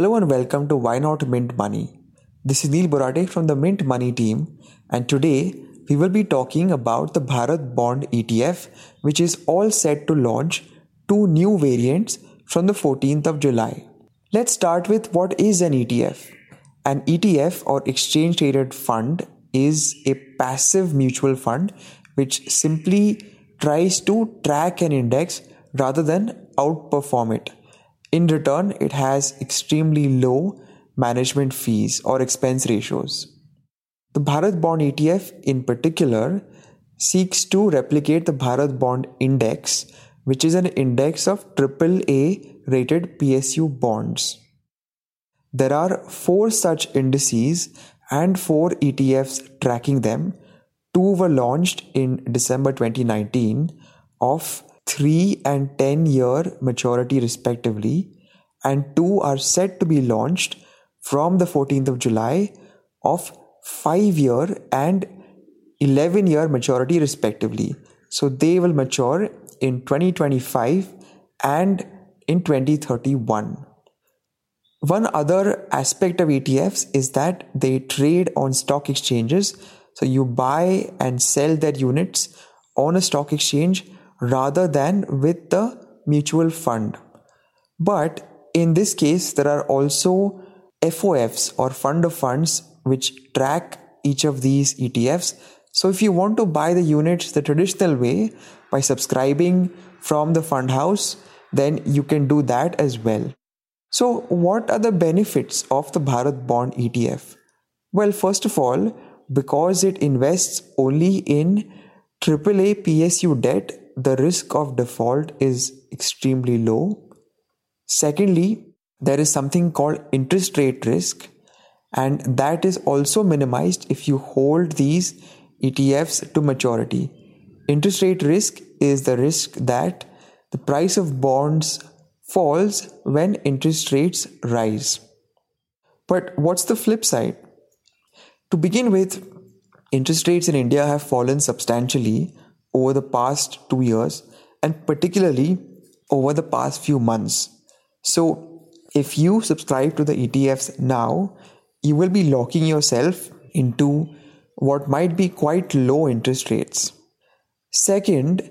Hello and welcome to Why Not Mint Money. This is Neil Borate from the Mint Money team, and today we will be talking about the Bharat Bond ETF, which is all set to launch two new variants from the 14th of July. Let's start with what is an ETF. An ETF or exchange traded fund is a passive mutual fund which simply tries to track an index rather than outperform it. In return, it has extremely low management fees or expense ratios. The Bharat Bond ETF in particular seeks to replicate the Bharat Bond Index, which is an index of AAA rated PSU bonds. There are four such indices and four ETFs tracking them. Two were launched in December 2019 of 3 and 10 year maturity respectively, and two are set to be launched from the 14th of July of 5 year and 11 year maturity respectively. So they will mature in 2025 and in 2031. One other aspect of ETFs is that they trade on stock exchanges. So you buy and sell their units on a stock exchange rather than with the mutual fund. But in this case, there are also FOFs or fund of funds which track each of these ETFs. So if you want to buy the units the traditional way by subscribing from the fund house, then you can do that as well. So, what are the benefits of the Bharat Bond ETF? Well, first of all, because it invests only in AAA PSU debt, the risk of default is extremely low. Secondly, there is something called interest rate risk, and that is also minimized if you hold these ETFs to maturity. Interest rate risk is the risk that the price of bonds falls when interest rates rise. But what's the flip side? To begin with, interest rates in India have fallen substantially over the past two years and particularly over the past few months. So, if you subscribe to the ETFs now, you will be locking yourself into what might be quite low interest rates. Second,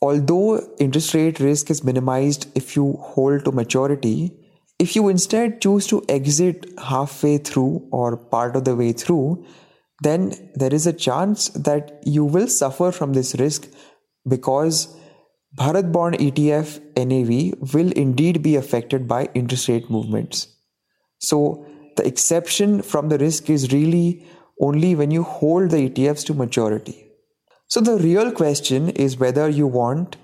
although interest rate risk is minimized if you hold to maturity, if you instead choose to exit halfway through or part of the way through, then there is a chance that you will suffer from this risk because Bharat Bond ETF NAV will indeed be affected by interest rate movements. So, the exception from the risk is really only when you hold the ETFs to maturity. So, the real question is whether you want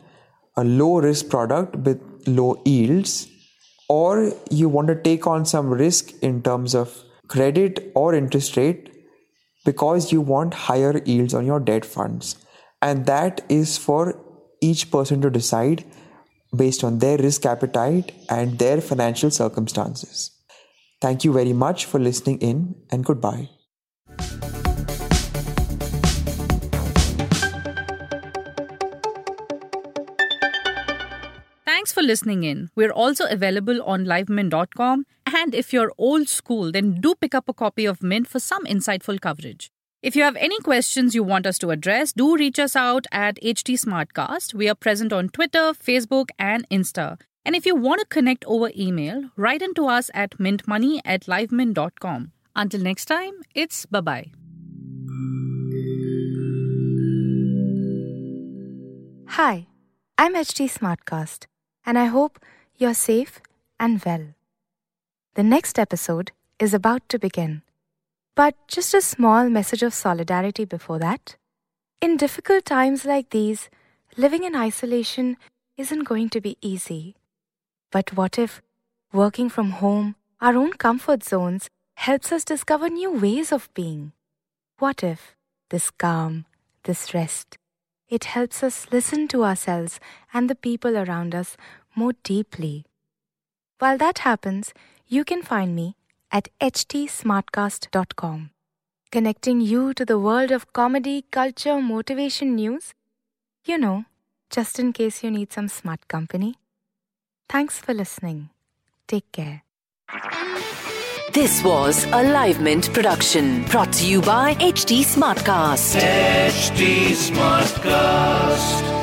a low risk product with low yields or you want to take on some risk in terms of credit or interest rate because you want higher yields on your debt funds. And that is for each person to decide based on their risk appetite and their financial circumstances. Thank you very much for listening in and goodbye. Thanks for listening in. We're also available on livemint.com. And if you're old school, then do pick up a copy of Mint for some insightful coverage. If you have any questions you want us to address, do reach us out at HT Smartcast. We are present on Twitter, Facebook, and Insta. And if you want to connect over email, write into us at mintmoney at livemint.com. Until next time, it's bye bye. Hi, I'm HT Smartcast, and I hope you're safe and well. The next episode is about to begin. But just a small message of solidarity before that. In difficult times like these, living in isolation isn't going to be easy. But what if working from home, our own comfort zones, helps us discover new ways of being? What if this calm, this rest, it helps us listen to ourselves and the people around us more deeply? While that happens, you can find me at htsmartcast.com, connecting you to the world of comedy, culture, motivation news. You know, just in case you need some smart company. Thanks for listening. Take care. This was a Live Mint production brought to you by HT Smartcast. HT Smartcast.